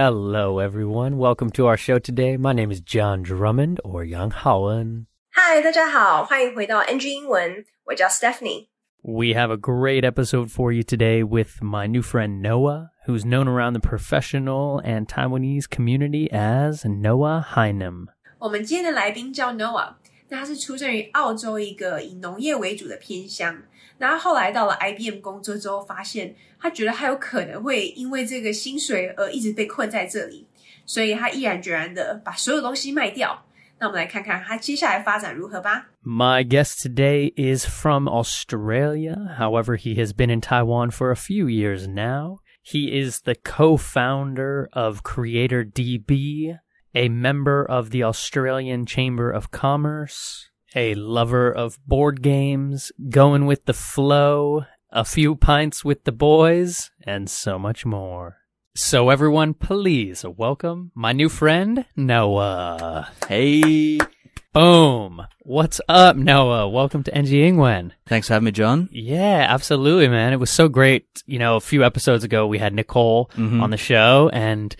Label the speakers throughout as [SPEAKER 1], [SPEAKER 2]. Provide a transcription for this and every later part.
[SPEAKER 1] Hello, everyone. Welcome to our show today. My name is John Drummond or Yang Haoen.
[SPEAKER 2] Hi, 大家好，欢迎回到 NG 英文，我叫 Stephanie。
[SPEAKER 1] We have a great episode for you today with my new friend Noah, who's known around the professional and Taiwanese community as Noah Hynam.
[SPEAKER 2] 我们今天的来宾叫 Noah，那他是出生于澳洲一个以农业为主的偏乡。那他后来到了 IBM 工作之后，发现他觉得他有可能会因为这个薪水而一直被困在这里，所以他毅然决然的把所有东西卖掉。那我们来看看他接下来发展如何吧。
[SPEAKER 1] My guest today is from Australia. However, he has been in Taiwan for a few years now. He is the co-founder of Creator DB, a member of the Australian Chamber of Commerce, a lover of board games, going with the flow, a few pints with the boys, and so much more. So everyone, please welcome my new friend, Noah.
[SPEAKER 3] Hey,
[SPEAKER 1] Boom. What's up, Noah? Welcome to NG Ingwen.
[SPEAKER 3] thanks for having me, John.
[SPEAKER 1] Yeah, absolutely, man. It was so great. You know, a few episodes ago, we had Nicole
[SPEAKER 3] Mhm.
[SPEAKER 1] on the show, and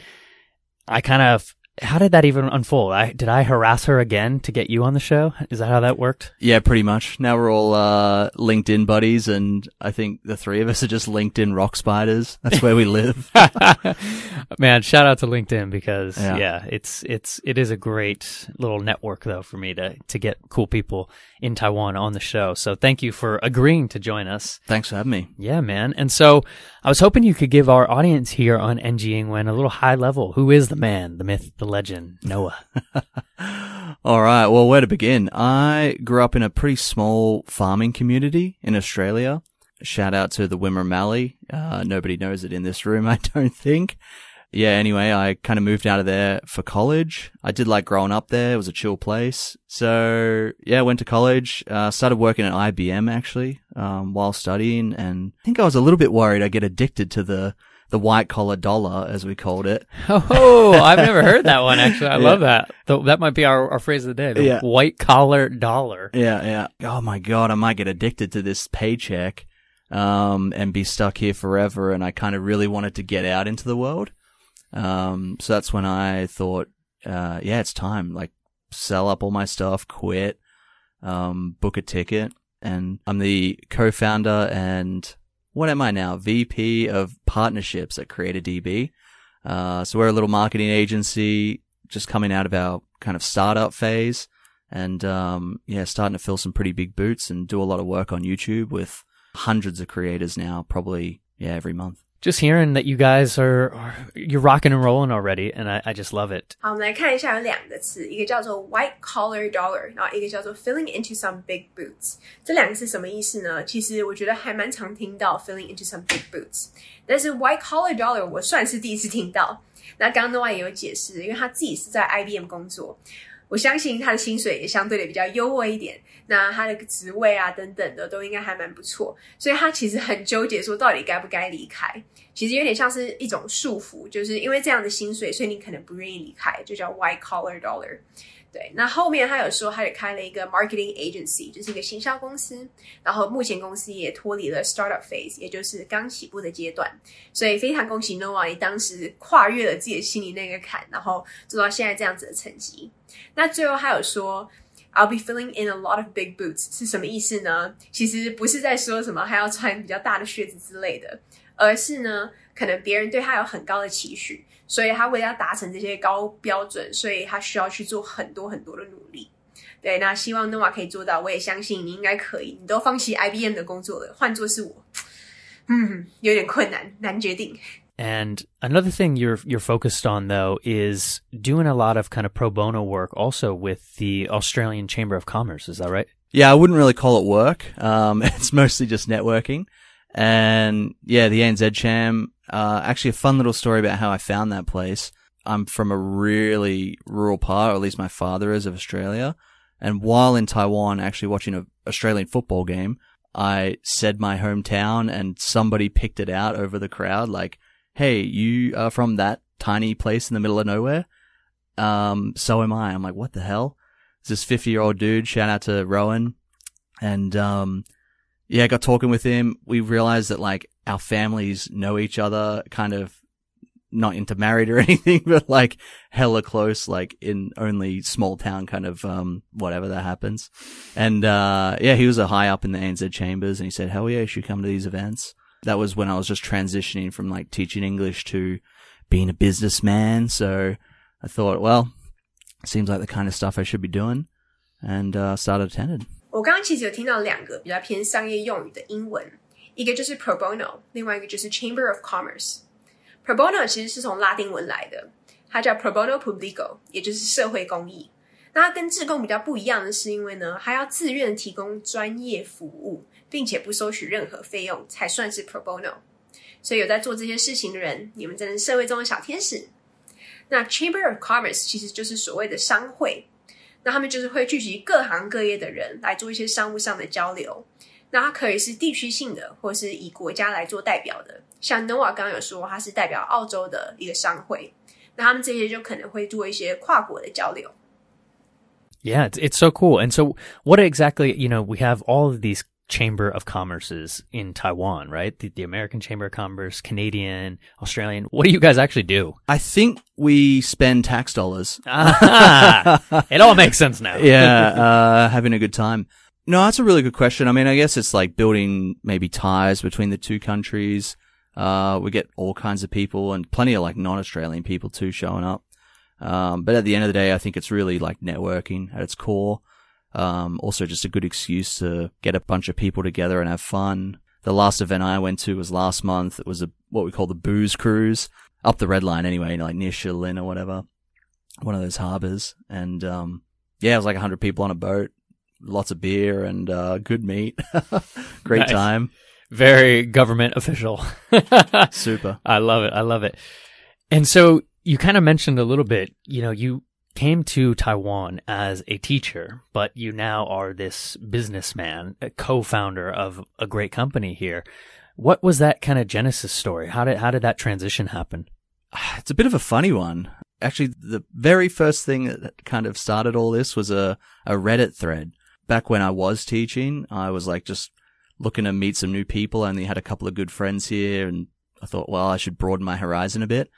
[SPEAKER 1] I kind of, how did that even unfold? I, did I harass her again to get you on the show? Is that how that worked?
[SPEAKER 3] Yeah, pretty much. Now we're all uh, LinkedIn buddies, and I think the three of us are just LinkedIn rock spiders. That's where we live.
[SPEAKER 1] Man, shout out to LinkedIn because yeah.
[SPEAKER 3] Yeah.
[SPEAKER 1] it's it's it is a great little network though for me to to get cool people in Taiwan on the show. So thank you for agreeing to join us.
[SPEAKER 3] thanks for having me.
[SPEAKER 1] Yeah, man. And so I was hoping you could give our audience here on NG Ingwen a little high level. Who is the man, the myth, the legend, Noah?
[SPEAKER 3] All right. Well, where to begin? I grew up in a pretty small farming community in Australia. Shout out to the Wimmera Mallee. Uh, nobody knows it in this room, I don't think. Yeah, anyway, I kind of moved out of there for college. I did like growing up there. It was a chill place. So, yeah, went to college, uh, started working at IBM actually, um, while studying. And I think I was a little bit worried I'd get addicted to the, the white collar dollar, as we called it.
[SPEAKER 1] oh, I've never heard that one actually. I
[SPEAKER 3] Yeah.
[SPEAKER 1] love that. Th- That might be our, our phrase of the day. The
[SPEAKER 3] Yeah.
[SPEAKER 1] white collar dollar.
[SPEAKER 3] Yeah, yeah. Oh my god, I might get addicted to this paycheck, um, and be stuck here forever. And I kind of really wanted to get out into the world. Um, so that's when I thought, uh, yeah, it's time. Like, sell up all my stuff, quit, um, book a ticket. And I'm the co-founder and what am I now? VP of partnerships at CreatorDB. Uh, so we're a little marketing agency just coming out of our kind of startup phase and um, yeah, starting to fill some pretty big boots and do a lot of work on YouTube with hundreds of creators now, probably yeah every month
[SPEAKER 1] Just hearing that you guys are, are you're rocking and rolling already, and I, I just love it.
[SPEAKER 2] 好，我们来看一下有两个词，一个叫做 white collar dollar，然后一个叫做 filling into some big boots。这两个是什么意思呢？其实我觉得还蛮常听到 filling into some big boots，但是 white collar dollar 我算是第一次听到。那刚刚 Noah 也有解释，因为他自己是在 IBM 工作， 我相信他的薪水也相对的比较优渥一点，那他的职位啊等等的都应该还蛮不错，所以他其实很纠结，说到底该不该离开。其实有点像是一种束缚，就是因为这样的薪水，所以你可能不愿意离开，就叫 white collar dollar。对，那后面他有说，他也开了一个 marketing agency，就是一个行销公司。然后目前公司也脱离了 startup phase，也就是刚起步的阶段。所以非常恭喜 Noah，你当时跨越了自己的心里那个坎，然后做到现在这样子的成绩。那最后还有说。I'll be filling in a lot of big boots 是什么意思呢？其实不是在说什么还要穿比较大的靴子之类的，而是呢，可能别人对他有很高的期许，所以他为了达成这些高标准，所以他需要去做很多很多的努力。对，那希望 Noah 可以做到，我也相信你应该可以。你都放弃 IBM 的工作了，换做是我，嗯，有点困难，难决定。
[SPEAKER 1] And another thing you're you're focused on though is doing a lot of kind of pro bono work also with the Australian Chamber of Commerce. Is that right?
[SPEAKER 3] Yeah, I wouldn't really call it work. Um, it's mostly just networking. And yeah, the ANZ Cham, uh, actually a fun little story about how I found that place. I'm from a really rural part, or at least my father is of Australia. And while in Taiwan, actually watching an Australian football game, I said my hometown and somebody picked it out over the crowd. Like, Hey, you are from that tiny place in the middle of nowhere? Um, so am I. I'm like, what the hell? It's this 50 year old dude. Shout out to Rowan. And, um, yeah, got talking with him. We realized that like our families know each other kind of not intermarried or anything, but like hella close, like in only small town kind of, um, whatever that happens. And, uh, yeah, he was a high up in the ANZ chambers and he said, hell yeah, you should come to these events. That was when I was just transitioning from like teaching English to being a businessman. So I thought, well, seems like the kind of stuff I should be doing and, uh, started attending.
[SPEAKER 2] 我刚刚其实有听到两个比较偏商业用语的英文，一个就是 pro bono，另外一个就是 Chamber of Commerce。pro bono 其实是从拉丁文来的，它叫 pro bono publico，也就是社会公益。那它跟志工比较不一样的是，因为呢，它要自愿提供专业服务，并且不收取任何费用，才算是 pro bono。所以有在做这些事情的人，你们真是社会中的小天使。那 Chamber of Commerce 其实就是所谓的商会。那他们就是会聚集各行各业的人来做一些商务上的交流。那它可以是地区性的，或是以国家来做代表的。像 Noah 刚刚有说，它是代表澳洲的一个商会。那他们这些就可能会做一些跨国的交流。
[SPEAKER 1] Yeah, it's, it's so cool. And so, what exactly, you know, we have all of these chamber of commerces in Taiwan, right? The, the American Chamber of Commerce, Canadian, Australian. What do you guys actually do?
[SPEAKER 3] I think we spend tax dollars.
[SPEAKER 1] Ah, it all makes sense now.
[SPEAKER 3] yeah, uh, having a good time. No, that's a really good question. I mean, I guess it's like building maybe ties between the two countries. Uh, we get all kinds of people and plenty of like non-Australian people too showing up. Um, but at the end of the day, I think it's really like networking at its core. Um, also just a good excuse to get a bunch of people together and have fun. The last event I went to was last month. It was a, what we call the booze cruise up the red line anyway, you know, like near Shilin or whatever. One of those harbors. And, um, yeah, it was like a hundred people on a boat, lots of beer and, uh, good meat. Great
[SPEAKER 1] Nice.
[SPEAKER 3] time.
[SPEAKER 1] Very government official.
[SPEAKER 3] Super.
[SPEAKER 1] I love it. I love it. And so you kind of mentioned a little bit, you know, you came to Taiwan as a teacher, but you now are this businessman, co-founder of a great company here. What was that kind of genesis story? How did how did that transition happen?
[SPEAKER 3] It's a bit of a funny one. Actually, the very first thing that kind of started all this was a, a Reddit thread. Back when I was teaching, I was like just looking to meet some new people. I only had a couple of good friends here and I thought, well, I should broaden my horizon a bit.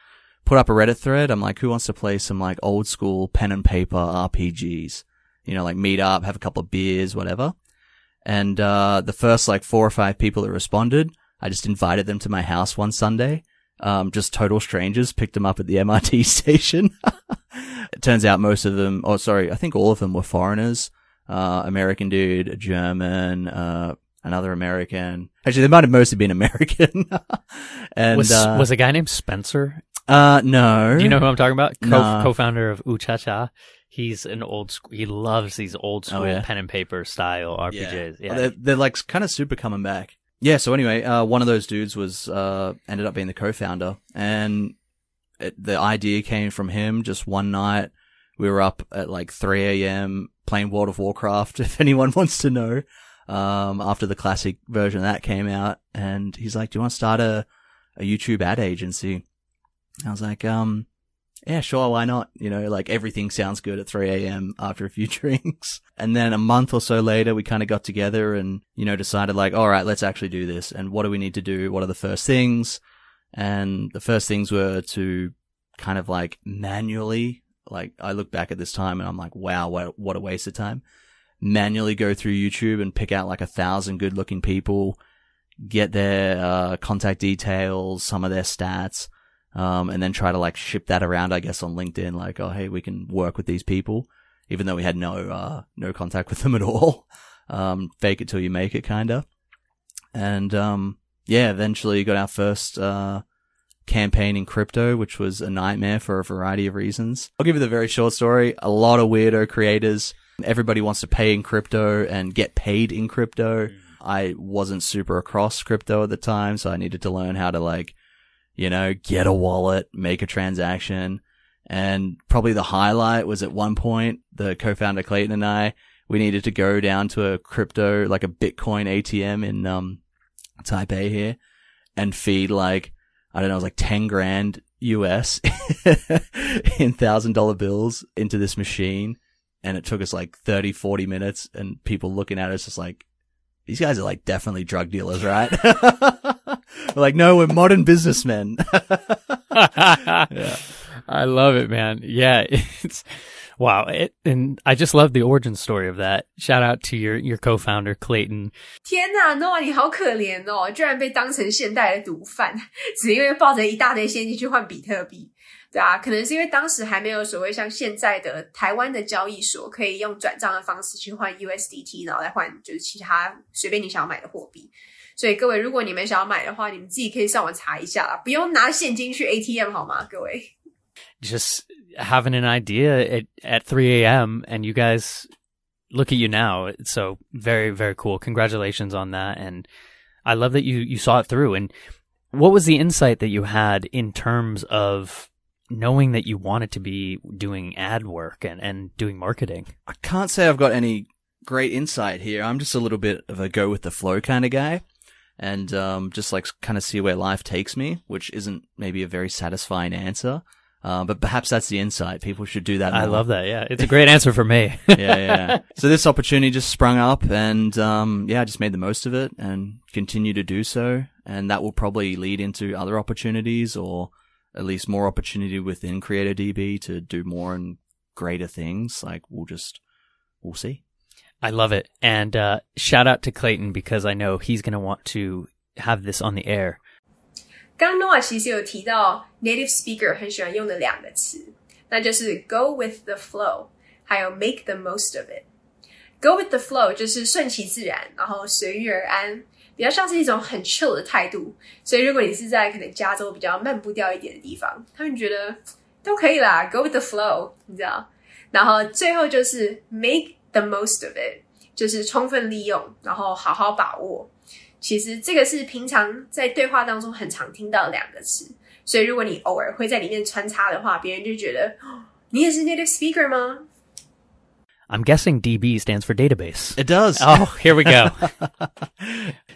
[SPEAKER 3] Put up a Reddit thread. I'm like, who wants to play some like old school pen and paper RPGs? You know, like meet up, have a couple of beers, whatever. And, uh, the first like four or five people that responded, I just invited them to my house one Sunday. Um, just total strangers picked them up at the MRT station. it turns out most of them, oh, sorry, I think all of them were foreigners. Uh, American dude, a German, uh, another American. Actually, they might have mostly been American. and,
[SPEAKER 1] was
[SPEAKER 3] uh,
[SPEAKER 1] was a guy named Spencer?
[SPEAKER 3] Uh, no.
[SPEAKER 1] Do you know who I'm talking about? Co-
[SPEAKER 3] No.
[SPEAKER 1] Co-founder of Uchacha. He's an old school. He loves these old school
[SPEAKER 3] Oh, yeah?
[SPEAKER 1] pen and paper style RPGs. Yeah.
[SPEAKER 3] They're, they're like kind of super coming back. Yeah. So anyway, uh, one of those dudes was, uh, ended up being the co-founder and it, the idea came from him just one night. We were up at like 3 a.m. playing World of Warcraft, if anyone wants to know, um, after the classic version of that came out. And he's like, do you want to start a, a YouTube ad agency? I was like, um, yeah, sure, why not? You know, like everything sounds good at 3 a.m. after a few drinks. And then a month or so later, we kind of got together and, you know, decided like, all right, let's actually do this. And what do we need to do? What are the first things? And the first things were to kind of like manually, like I look back at this time and I'm like, wow, what, what a waste of time. Manually go through YouTube and pick out like a thousand good looking people, get their, uh, contact details, some of their stats, um, and then try to like ship that around, I guess, on LinkedIn, like, oh, hey, we can work with these people, even though we had no, uh, no contact with them at all. Um, fake it till you make it, kinda. And, um, yeah, eventually got our first, uh, campaign in crypto, which was a nightmare for a variety of reasons. I'll give you the very short story. A lot of weirdo creators. Everybody wants to pay in crypto and get paid in crypto. I wasn't super across crypto at the time, so I needed to learn how to like, you know, get a wallet, make a transaction. And probably the highlight was at one point, the co-founder Clayton and I, we needed to go down to a crypto, like a Bitcoin ATM in, um, Taipei here and feed like, I don't know, it was like 10 grand US in thousand dollar bills into this machine. And it took us like 30, 40 minutes and people looking at us just like, these guys are like definitely drug dealers, right? we're like, no, we're modern businessmen. Yeah.
[SPEAKER 1] I love it, man. Yeah, it's wow. It, and I just love the origin story of that. Shout out to your your co-founder Clayton.
[SPEAKER 2] 天呐，Noah 你好可怜哦，居然被当成现代的毒贩，只因为抱着一大堆现金去换比特币。对啊，可能是因为当时还没有所谓像现在的台湾的交易所可以用转账的方式去换 USDT，然后来换就是其他随便你想要买的货币。 所以各位，如果你们想要买的话，你们自己可以上网查一下啦，不用拿现金去 ATM 好吗？各位。
[SPEAKER 1] Just having an idea at at 3 a.m. and you guys look at you now. So very very cool. Congratulations on that, and I love that you you saw it through. And what was the insight that you had in terms of knowing that you wanted to be doing ad work and, and doing marketing?
[SPEAKER 3] I can't say I've got any great insight here. I'm just a little bit of a go with the flow kind of guy. And um, just like kind of see where life takes me, which isn't maybe a very satisfying answer. Uh, but perhaps that's the insight. People should do that.
[SPEAKER 1] I love that. Yeah, it's a great answer for me.
[SPEAKER 3] yeah, yeah. So this opportunity just sprung up and, um, yeah, I just made the most of it and continue to do so. And that will probably lead into other opportunities or at least more opportunity within Creator DB to do more and greater things. Like we'll just, we'll see.
[SPEAKER 1] I love it. And uh, shout out to Clayton because I know he's going to want to have this on the air.
[SPEAKER 2] 刚刚 Noah 其实有提到 native speaker 很喜欢用的两个词，那就是 go with the flow，还有 make the most of it。Go with the flow 就是顺其自然，然后随遇而安，比较像是一种很 chill 的态度。所以如果你是在可能加州比较慢步调一点的地方，他们觉得都可以啦，go with the flow，你知道。然后最后就是 make the most of it，就是充分利用，然后好好把握。其实这个是平常在对话当中很常听到的两个词，所以如果你偶尔会在里面穿插的话，别人就觉得哦你也是 native speaker 吗？
[SPEAKER 1] I'm guessing DB stands for database.
[SPEAKER 3] It does.
[SPEAKER 1] Oh, here we go.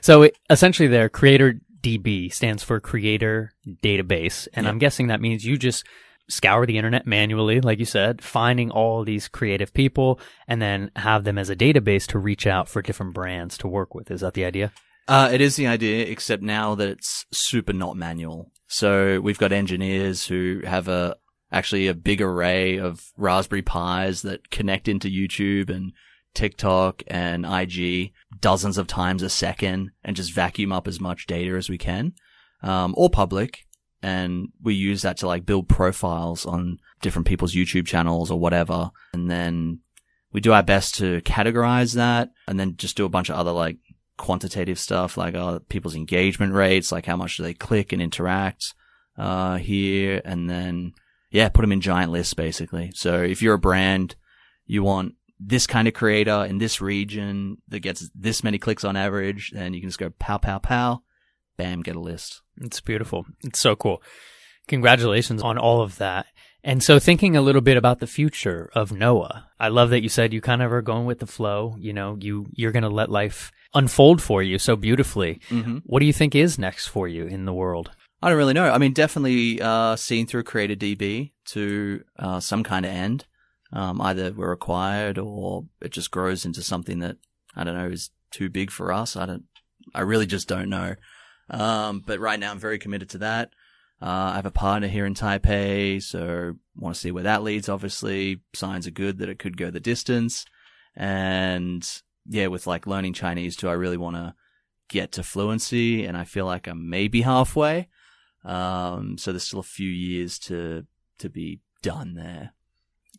[SPEAKER 1] so it, essentially, their creator DB stands for creator database. And
[SPEAKER 3] Yeah.
[SPEAKER 1] I'm guessing that means you just scour the internet manually, like you said, finding all these creative people and then have them as a database to reach out for different brands to work with. Is that the idea?
[SPEAKER 3] Uh, it is the idea, except now that it's super not manual. So we've got engineers who have a, actually a big array of Raspberry Pis that connect into YouTube and TikTok and IG dozens of times a second and just vacuum up as much data as we can, um, or public. And we use that to like build profiles on different people's YouTube channels or whatever. And then we do our best to categorize that and then just do a bunch of other like quantitative stuff like uh, people's engagement rates, like how much do they click and interact uh, here, and then yeah, put them in giant lists basically. So if you're a brand, you want this kind of creator in this region that gets this many clicks on average, then you can just go pow pow pow, bam, get a list.
[SPEAKER 1] It's beautiful. It's so cool. Congratulations on all of that. And so thinking a little bit about the future of Noah, I love that you said you kind of are going with the flow. You know, you, you're going to let life unfold for you so beautifully.
[SPEAKER 3] Mm-hmm.
[SPEAKER 1] What do you think is next for you in the world?
[SPEAKER 3] I don't really know. I mean, definitely uh, seen through Creator DB to uh, some kind of end. Um, either we're acquired or it just grows into something that I don't know is too big for us. I don't. I really just don't know. Um, but right now, I'm very committed to that. Uh, I have a partner here in Taipei, so want to see where that leads. Obviously, signs are good that it could go the distance, and yeah, with like learning Chinese too, I really want to get to fluency, and I feel like I'm maybe halfway. Um, so there's still a few years to to be done there.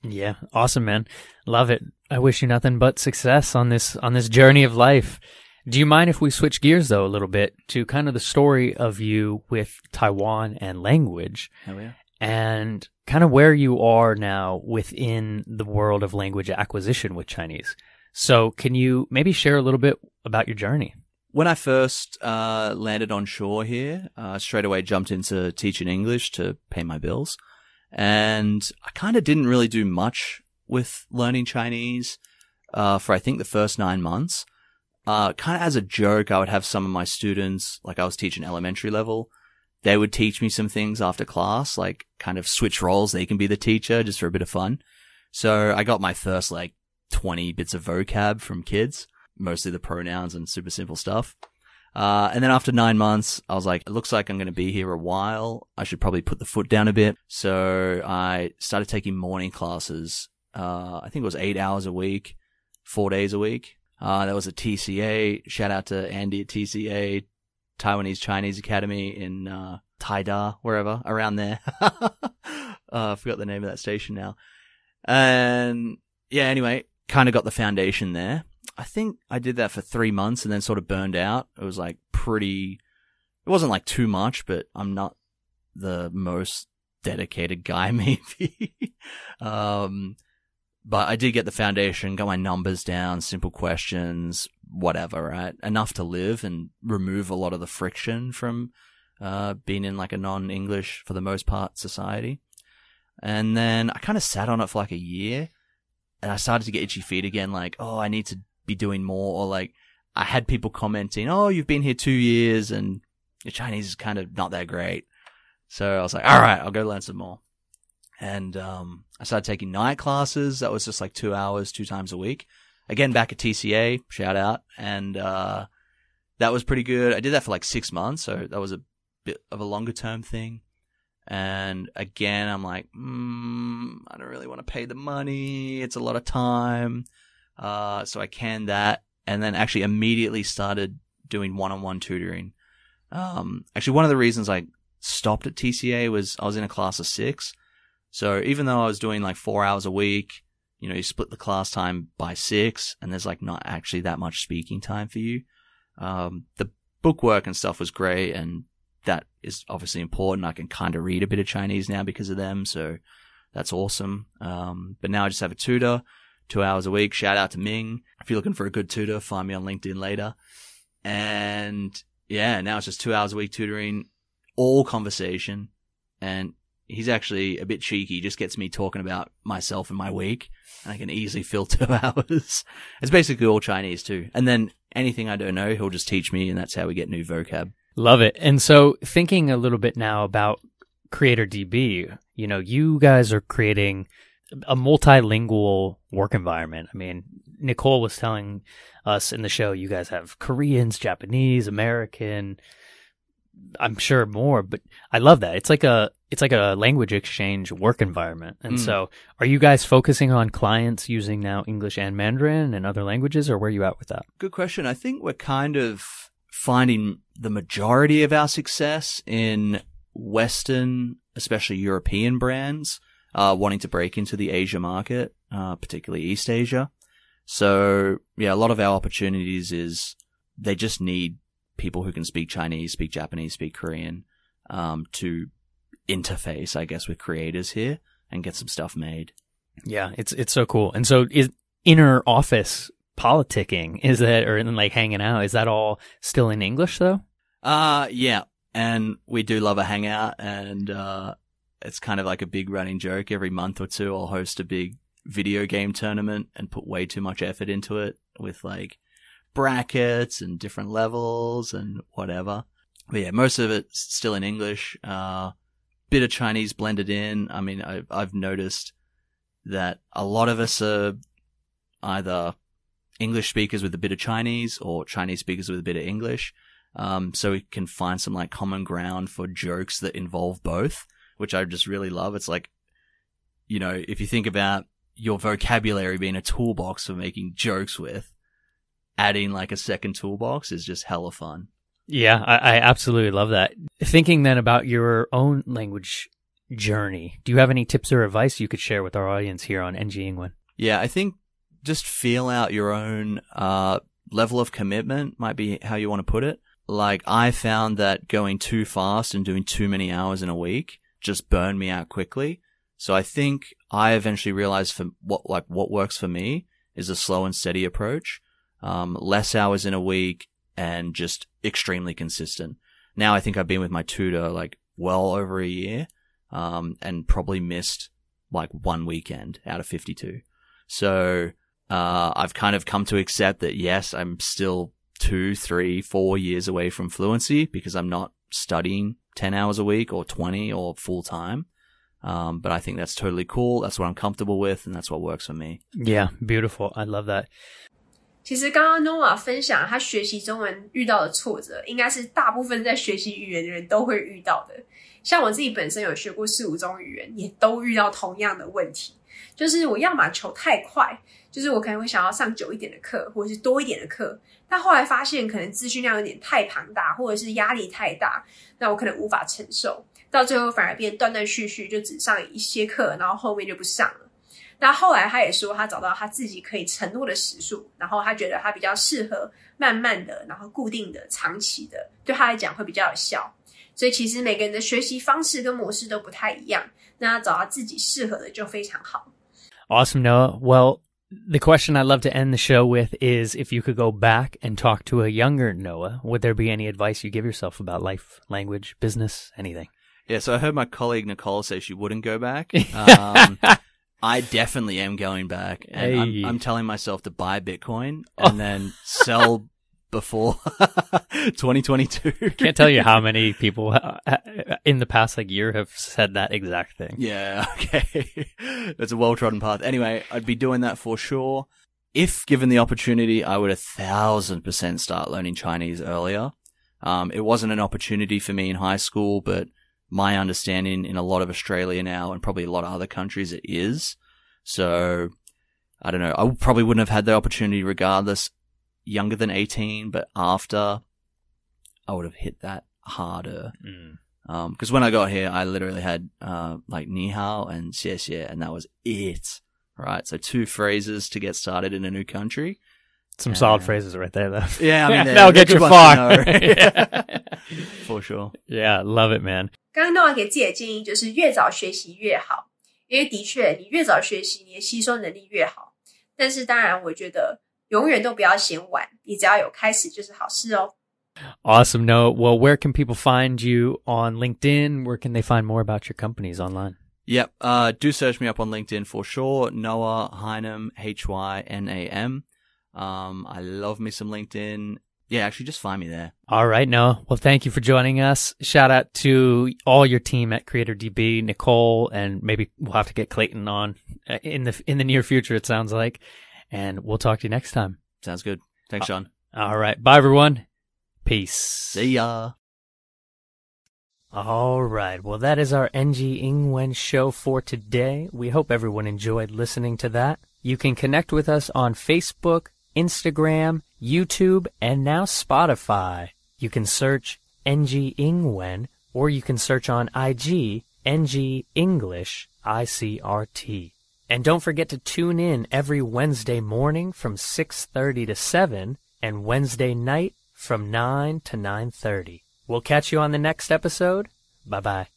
[SPEAKER 1] Yeah, awesome, man. Love it. I wish you nothing but success on this on this journey of life. Do you mind if we switch gears though a little bit to kind of the story of you with Taiwan and language
[SPEAKER 3] yeah.
[SPEAKER 1] and kind of where you are now within the world of language acquisition with Chinese? So, can you maybe share a little bit about your journey?
[SPEAKER 3] When I first uh, landed on shore here, uh, straight away jumped into teaching English to pay my bills, and I kind of didn't really do much with learning Chinese uh, for I think the first nine months. Uh, kind of as a joke, I would have some of my students, like I was teaching elementary level, they would teach me some things after class, like kind of switch roles. They can be the teacher just for a bit of fun. So I got my first like 20 bits of vocab from kids, mostly the pronouns and super simple stuff. Uh, and then after nine months, I was like, it looks like I'm going to be here a while. I should probably put the foot down a bit. So I started taking morning classes. Uh, I think it was eight hours a week, four days a week. Uh, that was a TCA. Shout out to Andy at TCA, Taiwanese Chinese Academy in, uh, Taida, wherever, around there. uh, I forgot the name of that station now. And yeah, anyway, kind of got the foundation there. I think I did that for three months and then sort of burned out. It was like pretty, it wasn't like too much, but I'm not the most dedicated guy, maybe. um, but I did get the foundation, got my numbers down, simple questions, whatever, right? Enough to live and remove a lot of the friction from, uh, being in like a non-English, for the most part, society. And then I kind of sat on it for like a year and I started to get itchy feet again, like, oh, I need to be doing more, or like, I had people commenting, oh, you've been here two years and your Chinese is kind of not that great. So I was like, all right, I'll go learn some more. And, um, I started taking night classes. That was just like two hours, two times a week. Again, back at TCA, shout out. And, uh, that was pretty good. I did that for like six months. So that was a bit of a longer term thing. And again, I'm like, mm, I don't really want to pay the money. It's a lot of time. Uh, so I canned that and then actually immediately started doing one-on-one tutoring. Um, actually one of the reasons I stopped at TCA was I was in a class of six. So even though I was doing like four hours a week, you know, you split the class time by six and there's like not actually that much speaking time for you. Um, the bookwork and stuff was great and that is obviously important. I can kind of read a bit of Chinese now because of them, so that's awesome. Um, but now I just have a tutor, two hours a week. Shout out to Ming. If you're looking for a good tutor, find me on LinkedIn later. And yeah, now it's just two hours a week tutoring, all conversation. And he's actually a bit cheeky, just gets me talking about myself and my week, and I can easily fill two hours. it's basically all Chinese too. And then anything I don't know, he'll just teach me, and that's how we get new vocab.
[SPEAKER 1] Love it. And so thinking a little bit now about Creator DB, you know, you guys are creating a multilingual work environment. I mean, Nicole was telling us in the show you guys have Koreans, Japanese, American, I'm sure more, but I love that. It's like a it's like a language exchange work environment. And
[SPEAKER 3] Mm.
[SPEAKER 1] so, are you guys focusing on clients using now English and Mandarin and other languages or where are you at with that?
[SPEAKER 3] Good question. I think we're kind of finding the majority of our success in Western, especially European brands, uh, wanting to break into the Asia market, uh, particularly East Asia. So yeah, a lot of our opportunities is they just need people who can speak Chinese, speak Japanese, speak Korean, um, to interface, I guess, with creators here and get some stuff made.
[SPEAKER 1] Yeah, it's it's so cool. And so is inner office politicking is that or like hanging out is that all still in English though?
[SPEAKER 3] Uh, yeah. And we do love a hangout and, uh, it's kind of like a big running joke. Every month or two, I'll host a big video game tournament and put way too much effort into it with like brackets and different levels and whatever. But yeah, most of it's still in English. Uh, bit of Chinese blended in. I mean, I've, I've noticed that a lot of us are either English speakers with a bit of Chinese or Chinese speakers with a bit of English. Um, so we can find some like common ground for jokes that involve both, which I just really love. It's like, you know, if you think about your vocabulary being a toolbox for making jokes with, adding like a second toolbox is just hella fun.
[SPEAKER 1] Yeah, I, I absolutely love that. Thinking then about your own language journey, do you have any tips or advice you could share with our audience here on NG Ingwen?
[SPEAKER 3] Yeah, I think just feel out your own uh, level of commitment might be how you want to put it. Like I found that going too fast and doing too many hours in a week just burned me out quickly. So I think I eventually realized for what like what works for me is a slow and steady approach. Um, less hours in a week and just extremely consistent. Now I think I've been with my tutor like well over a year, um, and probably missed like one weekend out of 52. So, uh, I've kind of come to accept that yes, I'm still two, three, four years away from fluency because I'm not studying 10 hours a week or 20 or full time. Um, but I think that's totally cool. That's what I'm comfortable with and that's what works for me.
[SPEAKER 1] Yeah, beautiful. I love that.
[SPEAKER 2] 其实刚刚 Nova 分享他学习中文遇到的挫折，应该是大部分在学习语言的人都会遇到的。像我自己本身有学过四五种语言，也都遇到同样的问题，就是我要么求太快，就是我可能会想要上久一点的课，或者是多一点的课，但后来发现可能资讯量有点太庞大，或者是压力太大，那我可能无法承受，到最后反而变断断续续，就只上一些课，然后后面就不上了。那后来他也说，他找到他自己可以承诺的时数，然后他觉得他比较适合慢慢的，然后固定的、长期的，对他来讲会比较有效。所以其实每个人的学习方式跟模式都不太一样，那找到自己适合的就非常好。
[SPEAKER 1] Awesome, Noah. Well, the question I'd love to end the show with is if you could go back and talk to a younger Noah, would there be any advice you give yourself about life, language, business, anything?
[SPEAKER 3] Yeah, so I heard my colleague Nicole say she wouldn't go back. Um, I definitely am going back, and
[SPEAKER 1] Hey.
[SPEAKER 3] I'm, I'm telling myself to buy Bitcoin and then sell before 2022.
[SPEAKER 1] Can't tell you how many people uh, in the past like year have said that exact thing.
[SPEAKER 3] Yeah, okay. That's a well trodden path. Anyway, I'd be doing that for sure. If given the opportunity, I would a thousand percent start learning Chinese earlier. Um, it wasn't an opportunity for me in high school, but my understanding in a lot of Australia now and probably a lot of other countries it is. So, I don't know. I probably wouldn't have had the opportunity regardless younger than 18, but after I would have hit that harder. Um, cause when I got here, I literally had, uh, like ni hao and xie xie, and that was it. Right. So two phrases to get started in a new country.
[SPEAKER 1] Some solid phrases right there, though.
[SPEAKER 3] Yeah, I mean, they're-
[SPEAKER 1] that'll get you far.
[SPEAKER 3] ones to know.
[SPEAKER 1] yeah.
[SPEAKER 3] For sure.
[SPEAKER 1] yeah, love it, man.
[SPEAKER 2] 刚刚 Noah 给自己的建议就是越早学习越好，因为的确你越早学习，你的吸收能力越好。但是当然，我觉得永远都不要嫌晚，你只要有开始就是好事哦。
[SPEAKER 1] Awesome, Noah. Well, where can people find you on LinkedIn? Where can they find more about your companies online?
[SPEAKER 3] Yep. Uh, do search me up on LinkedIn for sure. Noah Hynam, H-Y-N-A-M. Um, I love me some LinkedIn. Yeah, actually just find me there.
[SPEAKER 1] All right, Noah. Well, thank you for joining us. Shout out to all your team at CreatorDB, Nicole, and maybe we'll have to get Clayton on uh, in the in the near future. It sounds like, and we'll talk to you next time.
[SPEAKER 3] Sounds good. Thanks, Sean.
[SPEAKER 1] All right, bye everyone. Peace.
[SPEAKER 3] See ya.
[SPEAKER 1] All right. Well, that is our NG Ingwen show for today. We hope everyone enjoyed listening to that. You can connect with us on Facebook, Instagram, YouTube, and now Spotify. You can search NG Ingwen or you can search on IG NG English ICRT. And don't forget to tune in every Wednesday morning from 6:30 to 7 and Wednesday night from 9 to 9:30. We'll catch you on the next episode. Bye bye.